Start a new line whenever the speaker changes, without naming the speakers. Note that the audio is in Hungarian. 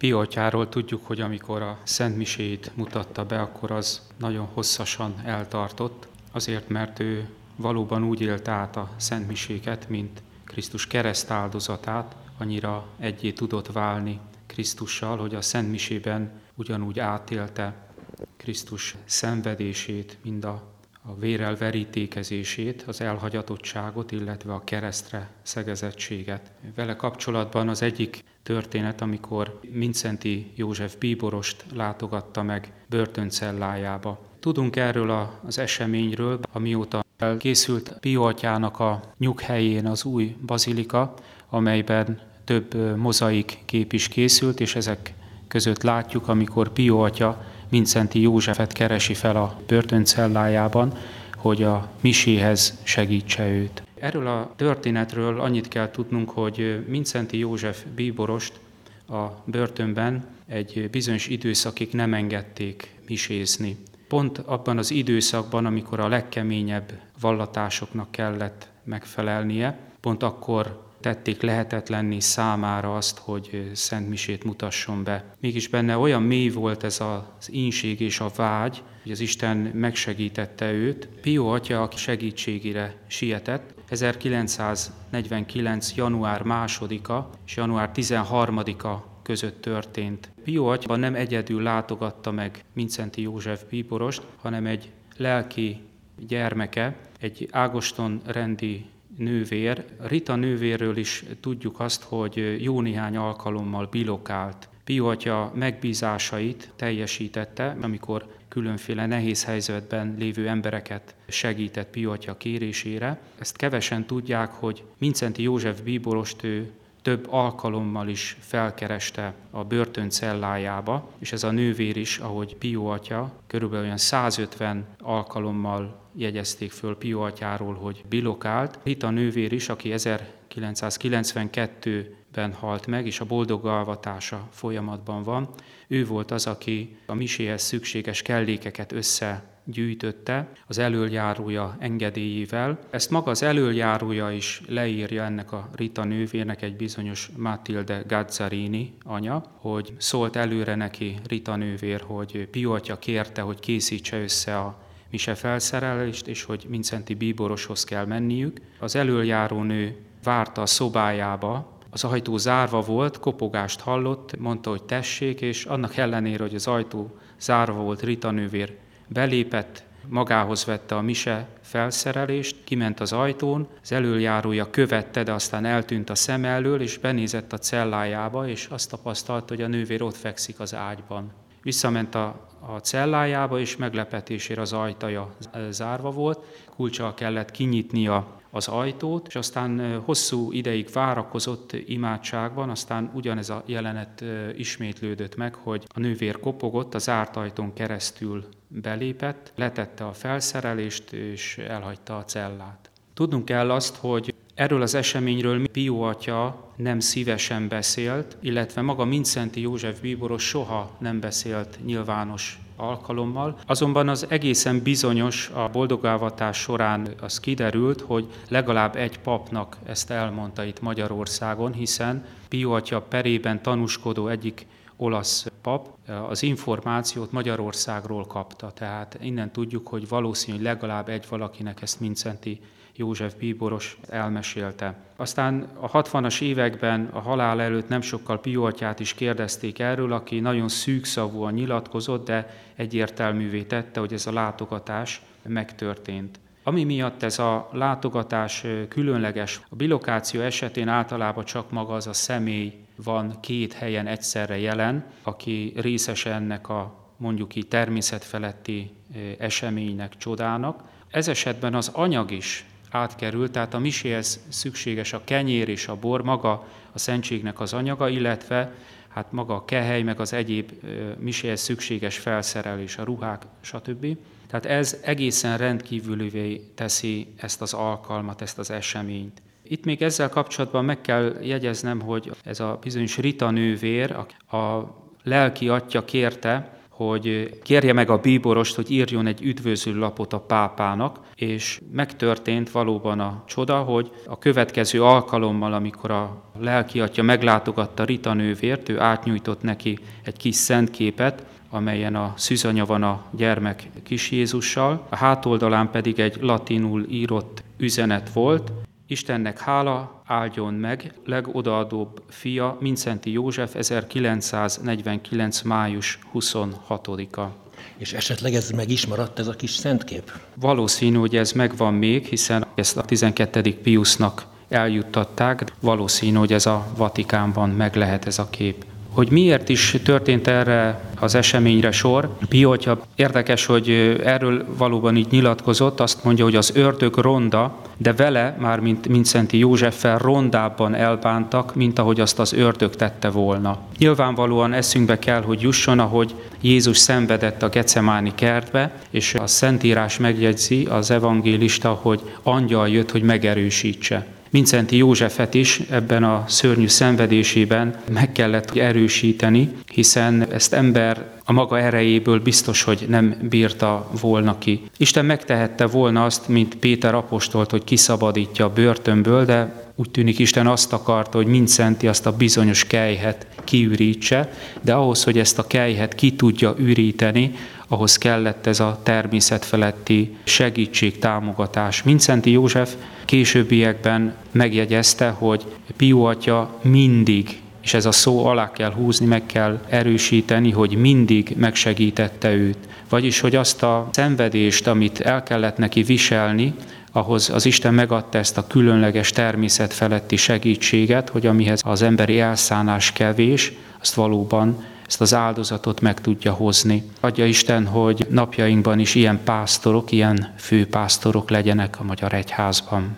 Pioltyáról tudjuk, hogy amikor a Szent Misét mutatta be, akkor az nagyon hosszasan eltartott, azért mert ő valóban úgy élt át a Szent Miséket, mint Krisztus kereszt áldozatát, annyira egyé tudott válni Krisztussal, hogy a Szent Misében ugyanúgy átélte Krisztus szenvedését, mind a, a vérel verítékezését, az elhagyatottságot, illetve a keresztre szegezettséget. Vele kapcsolatban az egyik történet, amikor Mincenti József bíborost látogatta meg börtöncellájába. Tudunk erről az eseményről, amióta készült Pio atyának a nyughelyén az új bazilika, amelyben több mozaik kép is készült, és ezek között látjuk, amikor Pio atya Mincenti Józsefet keresi fel a börtöncellájában, hogy a miséhez segítse őt. Erről a történetről annyit kell tudnunk, hogy Mincenti József bíborost a börtönben egy bizonyos időszakig nem engedték misézni. Pont abban az időszakban, amikor a legkeményebb vallatásoknak kellett megfelelnie, pont akkor tették lehetetlenni számára azt, hogy Szent Misét mutasson be. Mégis benne olyan mély volt ez az ínség és a vágy, hogy az Isten megsegítette őt. Pio atya, aki segítségére sietett, 1949. január 2-a és január 13-a között történt. Pio atya nem egyedül látogatta meg Mincenti József bíborost, hanem egy lelki gyermeke, egy Ágoston rendi nővér. Rita nővérről is tudjuk azt, hogy jó néhány alkalommal bilokált. Pio atya megbízásait teljesítette, amikor különféle nehéz helyzetben lévő embereket segített Pio atya kérésére. Ezt kevesen tudják, hogy Mincenti József bíborost ő több alkalommal is felkereste a börtön cellájába, és ez a nővér is, ahogy Pio atya, körülbelül olyan 150 alkalommal jegyezték föl Pio atyáról, hogy bilokált. Rita nővér is, aki 1992-ben halt meg, és a boldog alvatása folyamatban van. Ő volt az, aki a miséhez szükséges kellékeket össze gyűjtötte az elöljárója engedélyével. Ezt maga az elöljárója is leírja ennek a Rita nővérnek egy bizonyos Matilde Gazzarini anya, hogy szólt előre neki Rita nővér, hogy Pio atya kérte, hogy készítse össze a mise felszerelést, és hogy Mincenti bíboroshoz kell menniük. Az elöljáró nő várta a szobájába, az ajtó zárva volt, kopogást hallott, mondta, hogy tessék, és annak ellenére, hogy az ajtó zárva volt, Rita nővér belépett, magához vette a mise felszerelést, kiment az ajtón, az elöljárója követte, de aztán eltűnt a szem elől, és benézett a cellájába, és azt tapasztalta, hogy a nővér ott fekszik az ágyban. Visszament a, a cellájába, és meglepetésére az ajtaja zárva volt, kulcsal kellett kinyitnia az ajtót, és aztán hosszú ideig várakozott imádságban, aztán ugyanez a jelenet ismétlődött meg, hogy a nővér kopogott, az zárt ajtón keresztül belépett, letette a felszerelést, és elhagyta a cellát. Tudnunk kell azt, hogy Erről az eseményről Pio atya nem szívesen beszélt, illetve maga Mincenti József bíboros soha nem beszélt nyilvános alkalommal. Azonban az egészen bizonyos a boldogávatás során az kiderült, hogy legalább egy papnak ezt elmondta itt Magyarországon, hiszen Pio atya perében tanúskodó egyik olasz pap az információt Magyarországról kapta. Tehát innen tudjuk, hogy valószínű, legalább egy valakinek ezt Mincenti József bíboros elmesélte. Aztán a 60-as években a halál előtt nem sokkal Pio atyát is kérdezték erről, aki nagyon szűkszavúan nyilatkozott, de egyértelművé tette, hogy ez a látogatás megtörtént. Ami miatt ez a látogatás különleges, a bilokáció esetén általában csak maga az a személy van két helyen egyszerre jelen, aki részes ennek a mondjuk így természetfeletti eseménynek, csodának. Ez esetben az anyag is átkerült, tehát a miséhez szükséges a kenyér és a bor, maga a szentségnek az anyaga, illetve hát maga a kehely, meg az egyéb miséhez szükséges felszerelés, a ruhák, stb. Tehát ez egészen rendkívülivé teszi ezt az alkalmat, ezt az eseményt. Itt még ezzel kapcsolatban meg kell jegyeznem, hogy ez a bizonyos Rita nővér, a lelki atya kérte, hogy kérje meg a bíborost, hogy írjon egy üdvözlő lapot a pápának, és megtörtént valóban a csoda, hogy a következő alkalommal, amikor a lelki atya meglátogatta Rita nővért, ő átnyújtott neki egy kis szentképet, amelyen a szűzanya van a gyermek kis Jézussal, a hátoldalán pedig egy latinul írott üzenet volt, Istennek hála, áldjon meg, legodaadóbb fia, Mincenti József, 1949. május 26-a.
És esetleg ez meg is maradt ez a kis szentkép?
Valószínű, hogy ez megvan még, hiszen ezt a 12. Piusnak eljuttatták. Valószínű, hogy ez a Vatikánban meg lehet ez a kép. Hogy miért is történt erre az eseményre sor. Piotya érdekes, hogy erről valóban így nyilatkozott, azt mondja, hogy az ördög ronda, de vele, már mint, mint Szenti Józseffel rondábban elbántak, mint ahogy azt az ördög tette volna. Nyilvánvalóan eszünkbe kell, hogy jusson, ahogy Jézus szenvedett a Gecemáni kertbe, és a Szentírás megjegyzi az evangélista, hogy angyal jött, hogy megerősítse. Vincenti Józsefet is ebben a szörnyű szenvedésében meg kellett erősíteni, hiszen ezt ember a maga erejéből biztos, hogy nem bírta volna ki. Isten megtehette volna azt, mint Péter apostolt, hogy kiszabadítja a börtönből, de úgy tűnik Isten azt akarta, hogy mind szenti azt a bizonyos kejhet kiürítse, de ahhoz, hogy ezt a kejhet ki tudja üríteni, ahhoz kellett ez a természetfeletti segítség, támogatás. Mincenti József későbbiekben megjegyezte, hogy Pió atya mindig, és ez a szó alá kell húzni, meg kell erősíteni, hogy mindig megsegítette őt. Vagyis, hogy azt a szenvedést, amit el kellett neki viselni, ahhoz az Isten megadta ezt a különleges természet feletti segítséget, hogy amihez az emberi elszánás kevés, azt valóban ezt az áldozatot meg tudja hozni. Adja Isten, hogy napjainkban is ilyen pásztorok, ilyen főpásztorok legyenek a Magyar Egyházban.